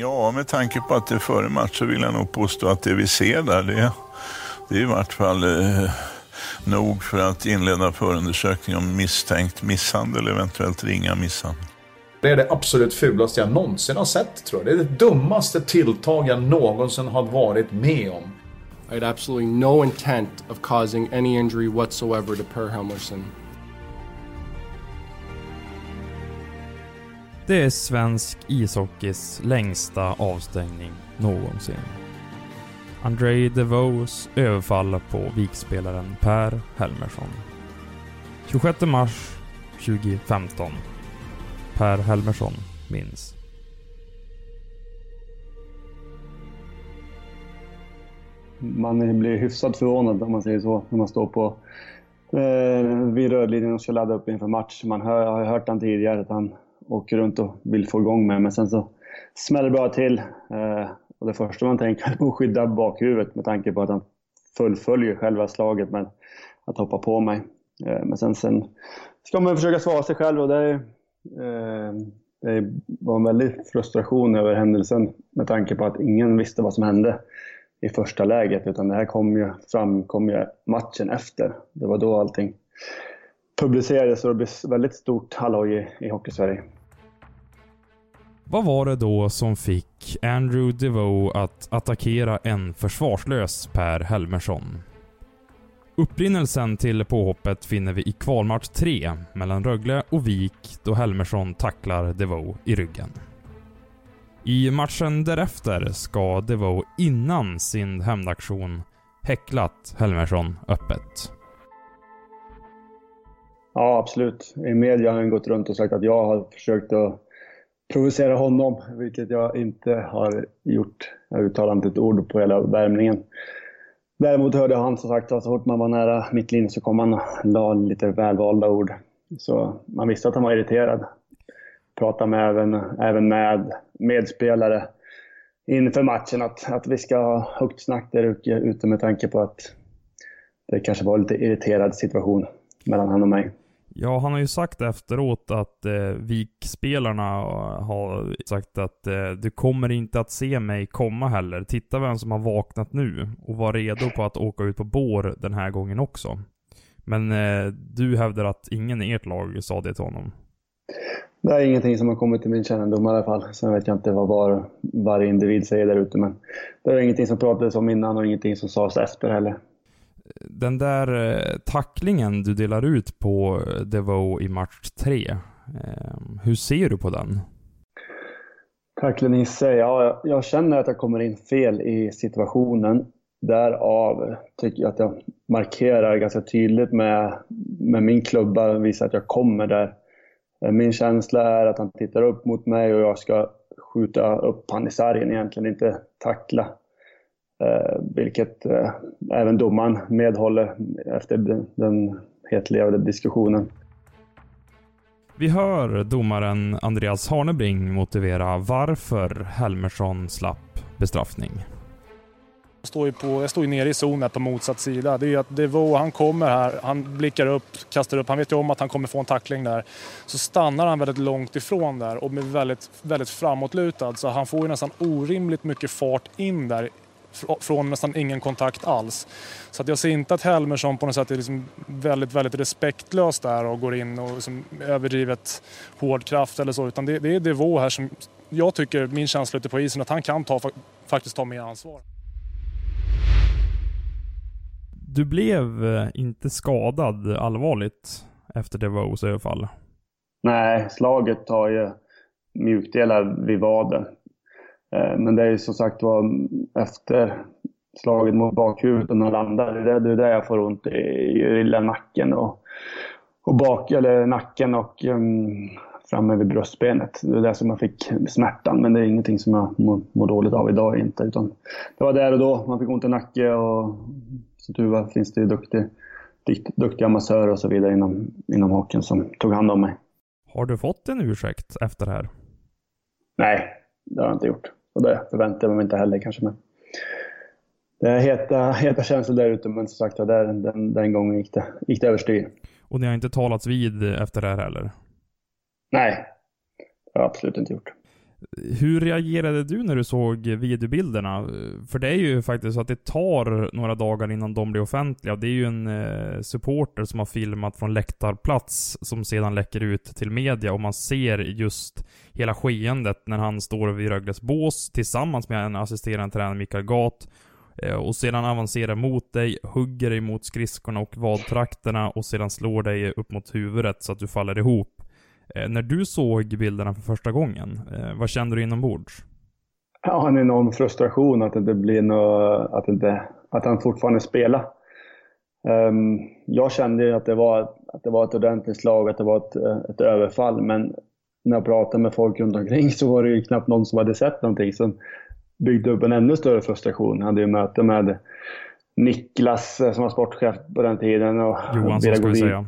Ja, med tanke på att det är före match så vill jag nog påstå att det vi ser där, det, det är i vart fall eh, nog för att inleda förundersökning om misstänkt misshandel, eventuellt ringa misshandel. Det är det absolut fulaste jag någonsin har sett, tror jag. Det är det dummaste tilltag jag någonsin har varit med om. I had absolutely no intent of causing any injury whatsoever to Per Helmerson. Det är svensk ishockeys längsta avstängning någonsin. Andrei DeVos överfall på vikspelaren Per Helmersson. 26 mars 2015. Per Helmersson minns. Man blir hyfsat förvånad om man säger så, när man står på eh, vid rödlinjen och ska ladda upp inför match. Man hör, har hört han tidigare att han åker runt och vill få igång mig. Men sen så smäller det bara till. Eh, och det första man tänker är att skydda bakhuvudet med tanke på att han fullföljer själva slaget med att hoppa på mig. Eh, men sen, sen ska man försöka svara sig själv och det, eh, det var en väldig frustration över händelsen med tanke på att ingen visste vad som hände i första läget utan det här kom ju, framkom ju matchen efter. Det var då allting publicerades och det blev väldigt stort halloj i, i Hockeysverige. Vad var det då som fick Andrew DeVoe att attackera en försvarslös Per Helmersson? Upprinnelsen till påhoppet finner vi i kvalmatch 3 mellan Rögle och Vik då Helmersson tacklar DeVoe i ryggen. I matchen därefter ska DeVoe innan sin hämndaktion häcklat Helmersson öppet. Ja, absolut. I media har han gått runt och sagt att jag har försökt att provocera honom, vilket jag inte har gjort. Jag uttalar inte ett ord på hela värmningen. Däremot hörde han som sagt att så fort man var nära mittlinjen så kom han och la lite välvalda ord. Så man visste att han var irriterad. Pratade med även, även med medspelare inför matchen att, att vi ska ha högt snack där ute med tanke på att det kanske var lite irriterad situation mellan han och mig. Ja, han har ju sagt efteråt att eh, VIK-spelarna eh, har sagt att eh, du kommer inte att se mig komma heller. Titta vem som har vaknat nu och var redo på att åka ut på bår den här gången också. Men eh, du hävdar att ingen i ert lag sa det till honom? Det är ingenting som har kommit till min kännedom i alla fall. Sen vet jag inte vad var, varje individ säger där ute, men det är ingenting som pratades om innan och ingenting som sades efter heller den där eh, tacklingen du delar ut på Devo i match 3, ehm, hur ser du på den? Tacklingen i sig, ja, jag känner att jag kommer in fel i situationen. Därav tycker jag att jag markerar ganska tydligt med, med min klubba, visar att jag kommer där. Eh, min känsla är att han tittar upp mot mig och jag ska skjuta upp han i sargen egentligen, inte tackla. Eh, vilket eh, även domaren medhåller efter den, den hetlevade diskussionen. Vi hör domaren Andreas Harnebring motivera varför Helmersson slapp bestraffning. Jag står ju, på, jag står ju nere i zonen på motsatt sida. Det är att Devo, han kommer här, han blickar upp, kastar upp, han vet ju om att han kommer få en tackling där. Så stannar han väldigt långt ifrån där och blir väldigt, väldigt framåtlutad. Så han får ju nästan orimligt mycket fart in där från nästan ingen kontakt alls. Så att jag ser inte att Helmersson på något sätt är liksom väldigt, väldigt respektlös där och går in och liksom överdrivet hård kraft eller så, utan det, det är Devo här som jag tycker, min känsla ute på isen, att han kan ta, faktiskt ta mer ansvar. Du blev eh, inte skadad allvarligt efter Devos överfall? Nej, slaget har ju mjukdelar vid vaden. Eh, men det är ju som sagt var efter slaget mot bakhuvudet och när landar, det är det, det jag får ont i, i lilla nacken och, och bak, eller nacken och um, framme vid bröstbenet. Det är där som jag fick smärtan, men det är ingenting som jag mår, mår dåligt av idag inte. Utan det var där och då. Man fick ont i nacke och som tur var finns det ju duktig, duktiga massörer och så vidare inom, inom hockeyn som tog hand om mig. Har du fått en ursäkt efter det här? Nej, det har jag inte gjort. Och det förväntar jag mig inte heller kanske. Men det är heta, heta känslor där ute, men som sagt där, den, den gången gick det, gick det överstyr. Och ni har inte talats vid efter det här heller? Nej, det har jag absolut inte gjort. Hur reagerade du när du såg videobilderna? För det är ju faktiskt så att det tar några dagar innan de blir offentliga. Det är ju en eh, supporter som har filmat från läktarplats som sedan läcker ut till media och man ser just hela skeendet när han står vid Rögles bås tillsammans med en assisterande tränare, Mikael Gat. Eh, och sedan avancerar mot dig, hugger dig mot skridskorna och vadtrakterna och sedan slår dig upp mot huvudet så att du faller ihop. Eh, när du såg bilderna för första gången, eh, vad kände du inombords? Ja, en enorm frustration att det inte blir något, att, inte, att han fortfarande spelar. Um, jag kände att det, var, att det var ett ordentligt slag, att det var ett, ett överfall, men när jag pratade med folk runt omkring så var det ju knappt någon som hade sett någonting som byggde upp en ännu större frustration. Jag hade ju möte med Niklas eh, som var sportchef på den tiden. Och Johansson ska vi säga.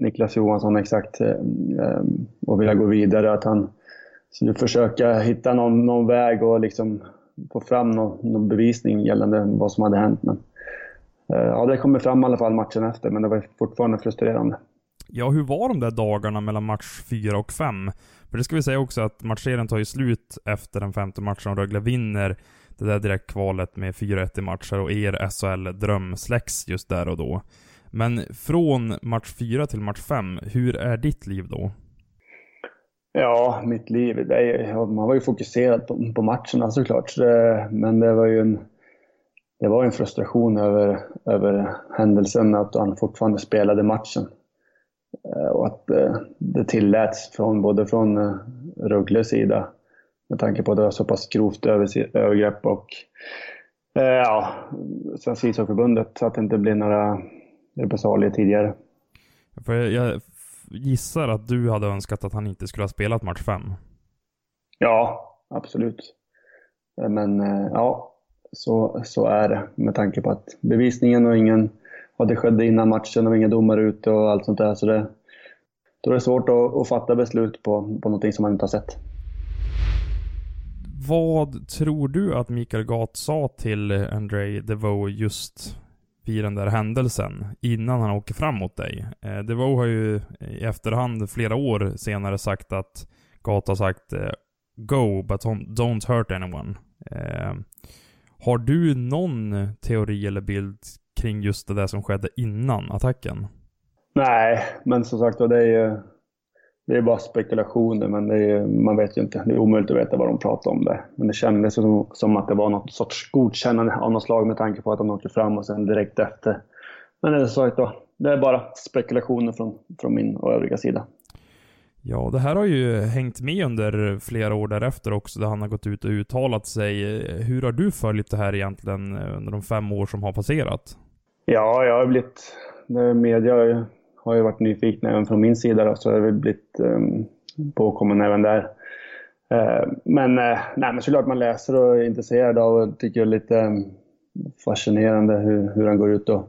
Niklas Johansson, exakt. Eh, ehm, och vilja gå vidare. Att han skulle försöka hitta någon, någon väg och liksom få fram någon, någon, bevisning gällande vad som hade hänt. Men, eh, ja, det kommer fram i alla fall matchen efter, men det var fortfarande frustrerande. Ja, hur var de där dagarna mellan match 4 och 5? För det ska vi säga också att matchserien tar ju slut efter den femte matchen och Rögle vinner det där direktkvalet med 4-1 i matcher och er SHL-dröm släcks just där och då. Men från match 4 till match 5, hur är ditt liv då? Ja, mitt liv, det är, man var ju fokuserad på, på matcherna såklart. Men det var ju en, det var en frustration över, över händelsen att han fortfarande spelade matchen. Eh, och att eh, det tilläts från, både från eh, Rögles sida med tanke på att det var så pass grovt övergrepp och ja, Svenska ishockeyförbundet så att det inte blir några repressalier tidigare. För jag gissar att du hade önskat att han inte skulle ha spelat match 5? Ja, absolut. Men ja, så, så är det med tanke på att bevisningen och ingen, vad det skedde innan matchen och inga domare ute och allt sånt där. Så det, då är det svårt att, att fatta beslut på, på någonting som man inte har sett. Vad tror du att Mikael Gat sa till Andrei DeVoe just i den där händelsen innan han åker fram mot dig. Eh, DeVoe har ju i efterhand flera år senare sagt att Gat har sagt eh, Go, but don't hurt anyone. Eh, har du någon teori eller bild kring just det där som skedde innan attacken? Nej, men som sagt det är ju det är bara spekulationer, men är, man vet ju inte. Det är omöjligt att veta vad de pratar om där. Men det kändes som, som att det var något sorts godkännande av något slag med tanke på att de åkte fram och sen direkt efter. Men det är sagt då, det är bara spekulationer från, från min och övriga sida. Ja, det här har ju hängt med under flera år därefter också, där han har gått ut och uttalat sig. Hur har du följt det här egentligen under de fem år som har passerat? Ja, jag har blivit... Media har ju varit nyfikna även från min sida då, så har vi blivit um, påkommen även där. Uh, men, uh, nej, men såklart man läser och är intresserad av och tycker det är lite um, fascinerande hur, hur han går ut och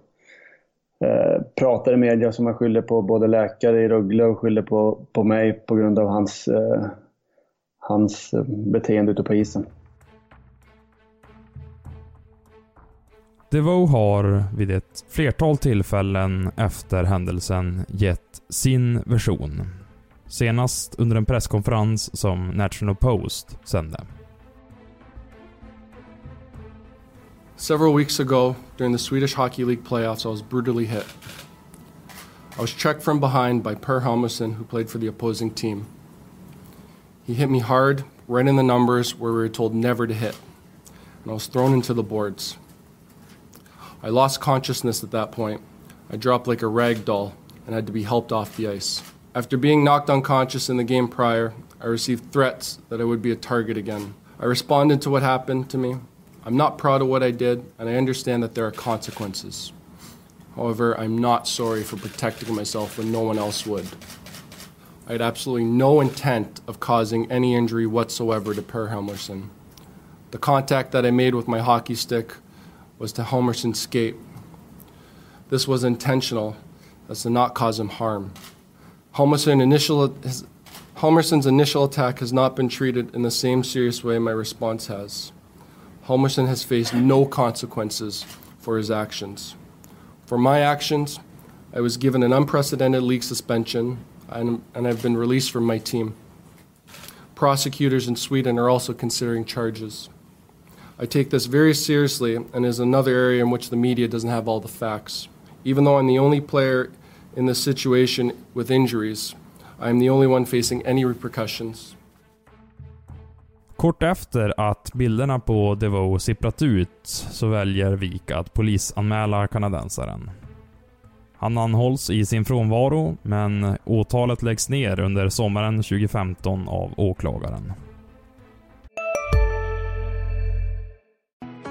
uh, pratar i media som han skyller på både läkare i Rögle och skyller på, på mig på grund av hans, hans beteende ute på isen. DeVoe har vid ett flertal tillfällen efter händelsen gett sin version. Senast under en presskonferens som National Post sände. Several weeks ago, during the Swedish Hockey League playoffs, I was brutally hit. I was checked from behind by Per Helmerson, who played for the opposing team. He hit me hard, right in the numbers where we were told never to hit, and I was thrown into the boards. I lost consciousness at that point. I dropped like a rag doll and had to be helped off the ice. After being knocked unconscious in the game prior, I received threats that I would be a target again. I responded to what happened to me. I'm not proud of what I did, and I understand that there are consequences. However, I'm not sorry for protecting myself when no one else would. I had absolutely no intent of causing any injury whatsoever to Per Helmerson. The contact that I made with my hockey stick was to Helmerson's skate. This was intentional as to not cause him harm. Helmerson initial, his, initial attack has not been treated in the same serious way my response has. Helmerson has faced no consequences for his actions. For my actions, I was given an unprecedented league suspension and, and I've been released from my team. Prosecutors in Sweden are also considering charges. I take this very seriously and is another area in which the media doesn't have all the facts. Even though I'm the only player in this situation with injuries, I am the only one facing any repercussions. Kort efter att bilderna på DeVoe sipprat ut så väljer Vika att polisanmäla kanadensaren. Han anhålls i sin frånvaro, men åtalet läggs ner under sommaren 2015 av åklagaren.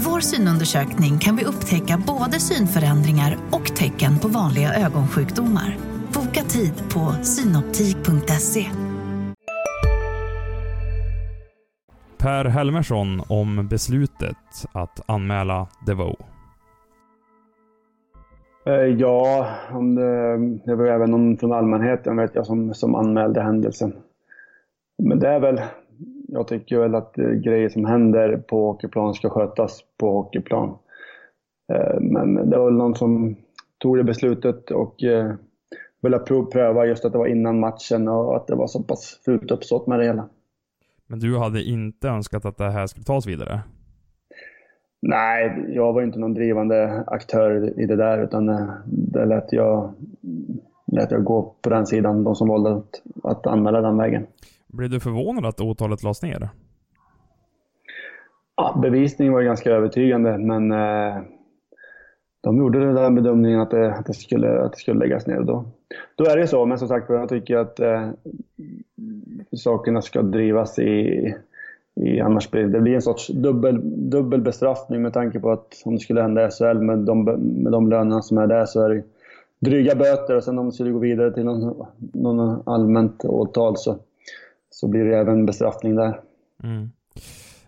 Med vår synundersökning kan vi upptäcka både synförändringar och tecken på vanliga ögonsjukdomar. Boka tid på synoptik.se. Per Helmersson om beslutet att anmäla DeVoe. Eh, Ja, om det, det var även någon från allmänheten vet jag som, som anmälde händelsen. Men det är väl, jag tycker väl att eh, grejer som händer på hockeyplan ska skötas på hockeyplan. Eh, Men det var väl någon som tog det beslutet och eh, ville pröva just att det var innan matchen och att det var så pass fult uppsåt med det hela. Men du hade inte önskat att det här skulle tas vidare? Nej, jag var inte någon drivande aktör i det där utan det lät jag, lät jag gå på den sidan, de som valde att, att anmäla den vägen. Blev du förvånad att åtalet lades ner? Ja, bevisningen var ganska övertygande men eh, de gjorde den bedömningen att det, att det, skulle, att det skulle läggas ner. Då, då är det så, men som sagt jag tycker att eh, sakerna ska drivas i, i annars blir det blir en sorts dubbel, dubbel bestraffning med tanke på att om det skulle hända i SHL med de, med de lönerna som är där så är det dryga böter och sen om det skulle gå vidare till någon, någon allmänt åtal så, så blir det även bestraffning där. Mm.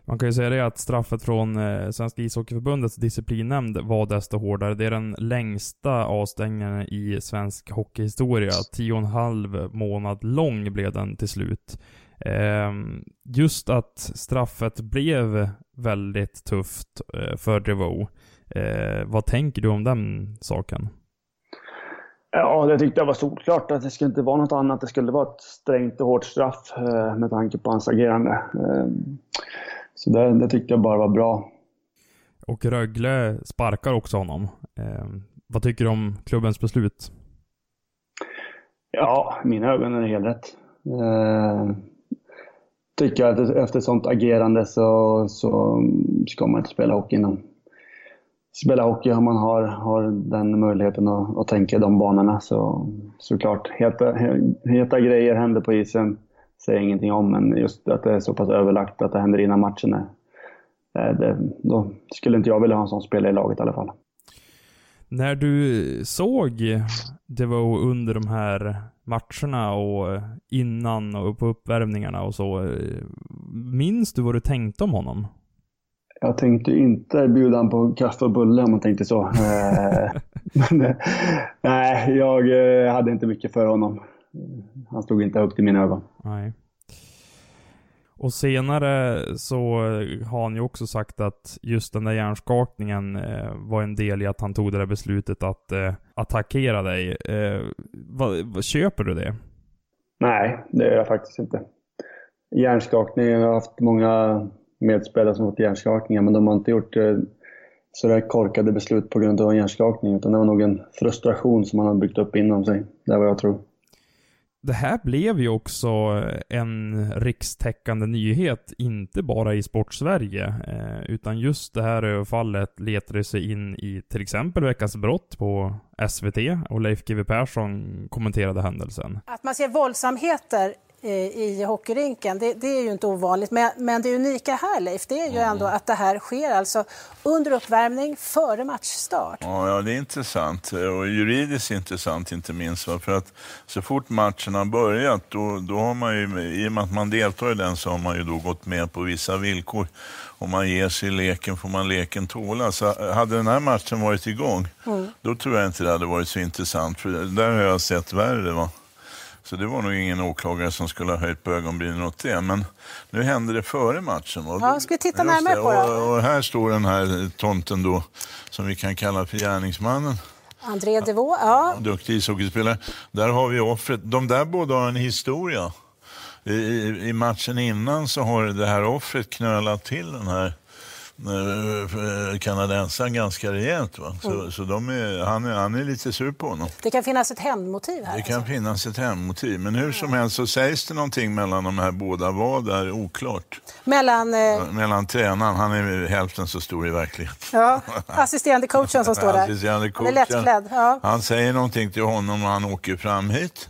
Man kan ju säga det att straffet från eh, Svenska ishockeyförbundets disciplinnämnd var desto hårdare. Det är den längsta avstängningen i svensk hockeyhistoria. Tio och en halv månad lång blev den till slut. Ehm, just att straffet blev väldigt tufft eh, för Drevo. Eh, vad tänker du om den saken? Ja, det tyckte jag var solklart att det skulle inte vara något annat. Det skulle vara ett strängt och hårt straff eh, med tanke på hans agerande. Eh, så det, det tyckte jag bara var bra. Och Rögle sparkar också honom. Ehm, vad tycker du om klubbens beslut? Ja, i mina ögon är det helt rätt. Eh, tycker att efter sånt agerande så, så ska man inte spela hockey innan. Spela hockey om man har, har den möjligheten att, att tänka i de banorna. Så såklart, heta, heta grejer händer på isen säger jag ingenting om, men just att det är så pass överlagt att det händer innan matchen. är- Det, då skulle inte jag vilja ha en sån spelare i laget i alla fall. När du såg DeVoe under de här matcherna och innan och på uppvärmningarna och så. Eh, minns du vad du tänkte om honom? Jag tänkte inte bjuda honom på kaffe och bulle om man tänkte så. Eh, men, eh, Nej, jag eh, hade inte mycket för honom. Han stod inte högt i mina ögon. Nej. Och senare så har han ju också sagt att just den där hjärnskakningen var en del i att han tog det där beslutet att attackera dig. Vad, köper du det? Nej, det gör jag faktiskt inte. Hjärnskakning, jag har haft många medspelare som fått hjärnskakningar men de har inte gjort eh, sådär korkade beslut på grund av en hjärnskakning utan det var nog en frustration som man har byggt upp inom sig. Det är vad jag tror. det här blev ju också en rikstäckande nyhet, inte bara i Sportsverige, eh, utan just det här överfallet letade sig in i till exempel Veckans brott på SVT och Leif GW Persson kommenterade händelsen. Att man ser våldsamheter i hockeyrinken. Det, det, är ju inte ovanligt. Men, men det unika här, Leif, det är ju ändå att det här sker alltså under uppvärmning före matchstart. Ja, ja, det är intressant och juridiskt intressant inte minst. För att så fort matchen har börjat, då, då har man ju, i och med att man deltar i den så har man ju då gått med på vissa villkor. Om man ger sig i leken får man leken tåla. Så hade den här matchen varit igång, mm. då tror jag inte det hade varit så intressant. För där har jag sett värre. Va? Så det var nog ingen åklagare som skulle ha höjt på ögonbrynen åt det. Men nu hände det före matchen. Och ja, ska vi titta närmare på det? Och, och, här står den här tomten då, som vi kan kalla för gärningsmannen. André Devaux, ja. Duktig ishockeyspelare. Där har vi offret. De där båda har en historia. I, I, matchen innan så har det här offret knölat till den här kanadensaren ganska rejält. Va? Så, mm. så de är, han, är, han är lite sur på honom. Det kan finnas ett hämndmotiv här? Det kan alltså. finnas ett hämndmotiv. Men hur som helst så sägs det någonting mellan de här båda. Vad är oklart. Mellan? Eh... Mellan tränaren, han är hälften så stor i verkligheten. Ja, assisterande coachen som står där. Assisterande coachen. Han är lättklädd. Ja. Han säger någonting till honom och han åker fram hit.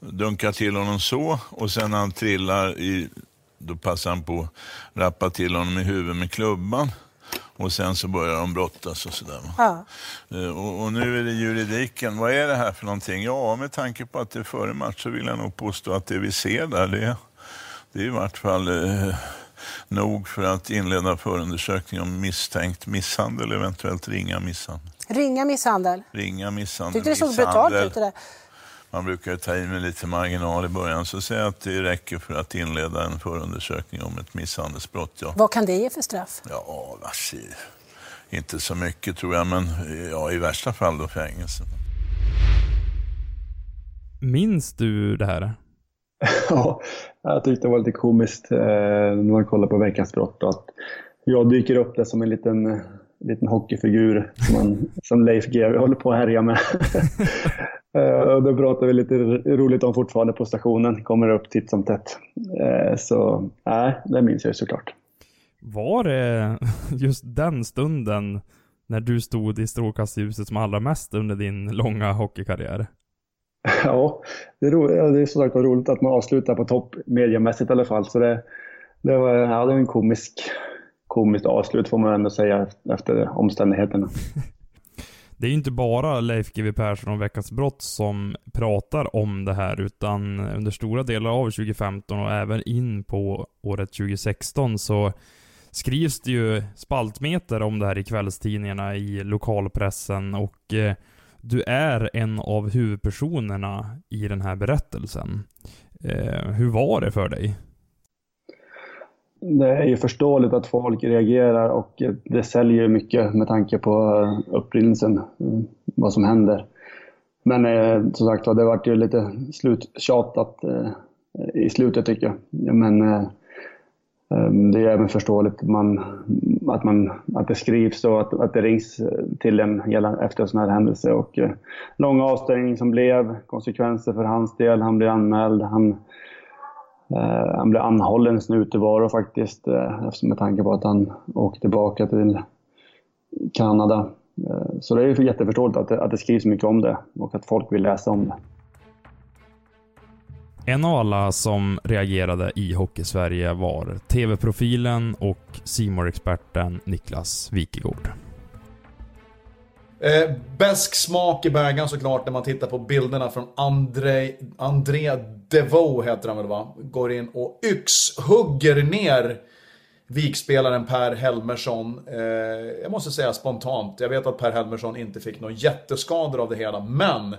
Dunkar till honom så och sen när han trillar i då passar han på att rappa till honom i huvudet med klubban. Och sen så börjar de brottas och sådär. Ja. Eh, och, och, nu är det juridiken. Vad är det här för någonting? Ja, med tanke på att det är före match så vill jag nog påstå att det vi ser där, det, det är i vart fall eh, nog för att inleda förundersökning om misstänkt misshandel, eventuellt ringa misshandel. Ringa misshandel? Ringa misshandel. Tyckte det såg brutalt ut det där man brukar ta i med lite marginal i början, så jag att det räcker för att inleda en förundersökning om ett misshandelsbrott. Ja. Vad kan det ge för straff? Ja, varsi. inte så mycket tror jag, men ja, i värsta fall då fängelse. Minns du det här? ja, jag tyckte det var lite komiskt eh, när man kollar på Veckans brott. Att jag dyker upp där som en liten liten hockeyfigur som, man, som Leif GW håller på att härja med. Eh, och då pratar vi lite roligt om fortfarande på stationen, kommer upp titt som tätt. Eh, så nej, det minns jag såklart. Var det just den stunden när du stod i strålkastljuset som allra mest under din långa hockeykarriär? Ja, det är, ro, det är så sagt roligt att man avslutar på topp mediamässigt i alla fall. Så det, det var ja, det var en komisk, komiskt avslut får man ändå säga efter omständigheterna. Det är ju inte bara Leif GW Persson och Veckans Brott som pratar om det här, utan under stora delar av 2015 och även in på året 2016 så skrivs det ju spaltmeter om det här i kvällstidningarna, i lokalpressen och eh, du är en av huvudpersonerna i den här berättelsen. Eh, hur var det för dig? Det är ju förståeligt att folk reagerar och det säljer mycket med tanke på eh, upprinnelsen, mm, vad som händer. Men eh, som sagt det vart ju lite sluttjatat eh, i slutet tycker jag. Men eh, ehm, det är även förståeligt man, att, man, att det skrivs och att, att det rings eh, till en efter en sån här händelse. Och eh, långa avstängning som blev, konsekvenser för hans del. Han blir anmäld. Han, Eh, han blev anhållen snutevaro faktiskt, eh, med tanke på att han åkte tillbaka till Kanada. Eh, så det är ju jätteförståeligt att det, att det skrivs mycket om det och att folk vill läsa om det. En av alla som reagerade i Hockeysverige var TV-profilen och simor experten Niklas Wikegård. Eh, bäsk smak i bägaren såklart när man tittar på bilderna från André, André Deveau heter han väl va? Går in och yxhugger ner vikspelaren Per Helmersson. Eh, jag måste säga spontant, jag vet att Per Helmersson inte fick några jätteskador av det hela, men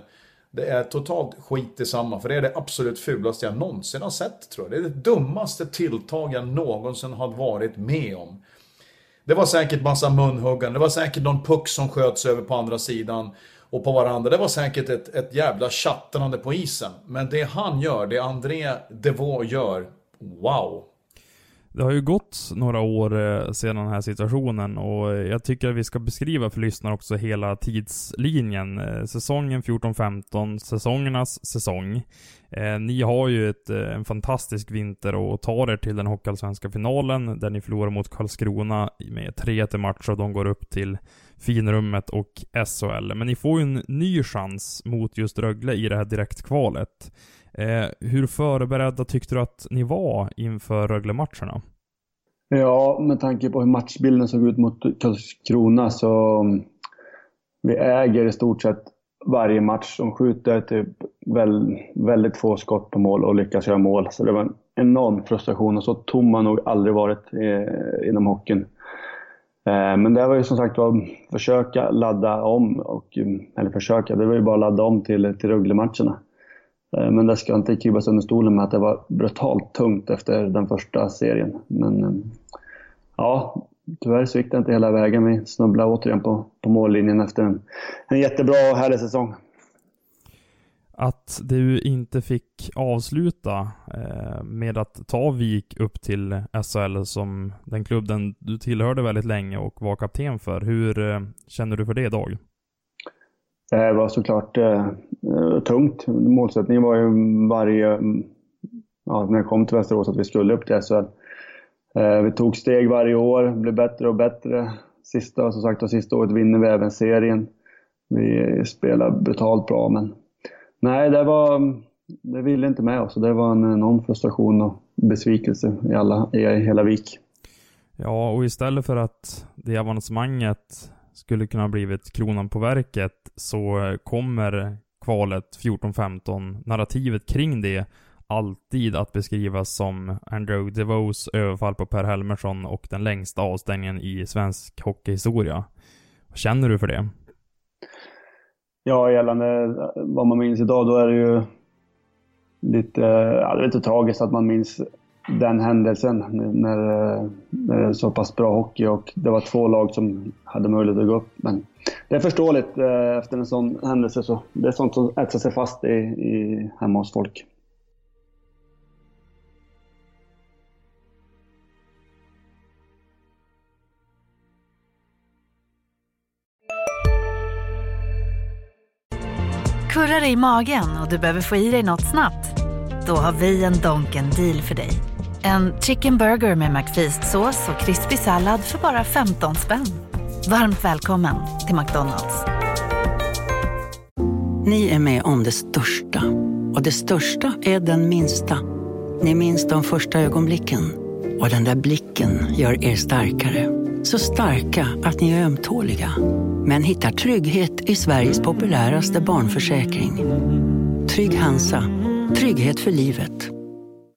det är totalt skit i samma, för det är det absolut fulaste jag någonsin har sett tror jag. Det är det dummaste tilltag jag någonsin har varit med om. Det var säkert massa munhuggande, det var säkert någon puck som sköts över på andra sidan och på varandra. Det var säkert ett, ett jävla tjattrande på isen. Men det han gör, det André Devaux gör, wow. Det har ju gått några år eh, sedan den här situationen och jag tycker att vi ska beskriva för lyssnarna också hela tidslinjen. Eh, säsongen 14-15, säsongernas säsong. Eh, ni har ju ett, en fantastisk vinter och tar er till den hockeyallsvenska finalen där ni förlorar mot Karlskrona med 3-1 match och de går upp till finrummet och SHL. Men ni får ju en ny chans mot just Rögle i det här direktkvalet. Eh, hur förberedda tyckte du att ni var inför Rögle-matcherna? Ja, med tanke på hur matchbilden såg ut mot Karlskrona så mm, vi äger i stort sett varje match. De skjuter typ väldigt få skott på mål och lyckas göra mål. Så det var en enorm frustration och så tom har nog aldrig varit eh, inom hockeyn. Eh, men det var ju som sagt att försöka ladda om, och, mm, eller försöka, det var ju bara att ladda om till, till Rögle-matcherna. Eh, men det ska inte kubas under stolen med att det var brutalt tungt efter den första serien. Men eh, ja, tyvärr så gick det inte hela vägen. Vi snubblade återigen på, på mållinjen efter en, en jättebra och härlig säsong. Att du inte fick avsluta eh, med att ta Vik upp till SHL som den klubben du tillhörde väldigt länge och var kapten för. Hur eh, känner du för det idag? Det var såklart eh, eh, tungt. Målsättningen var ju varje, ja, när jag kom till Västerås att vi skulle upp till SHL. Eh, vi tog steg varje år, blev bättre och bättre. Sista, som sagt, och sista året vinner vi även serien. Vi spelar brutalt bra, men nej, det var, det ville inte med oss. Det var en enorm frustration och besvikelse i, alla, i hela VIK. Ja, och istället för att det avancemanget skulle kunna ha blivit kronan på verket så kommer kvalet 14-15, narrativet kring det, alltid att beskrivas som Andrew DeVos överfall på Per Helmersson och den längsta avstängningen i svensk hockeyhistoria. Vad känner du för det? Ja, gällande eh, vad man minns idag, då är det ju lite, eh, ja, lite tragiskt att man minns den händelsen när, när det är så pass bra hockey och det var två lag som hade möjlighet att gå upp. Men det är förståeligt eh, efter en sån händelse. Så det är sånt som etsar sig fast i, i, hemma hos folk. Kurrar i magen och du behöver få i dig något snabbt? Då har vi en Donken deal för dig. En chicken burger med McFeast-sås och krispig sallad för bara 15 spänn. Varmt välkommen till McDonalds. Ni är med om det största. Och det största är den minsta. Ni minns de första ögonblicken. Och den där blicken gör er starkare. Så starka att ni är ömtåliga. Men hittar trygghet i Sveriges populäraste barnförsäkring. Trygg Hansa. Trygghet för livet.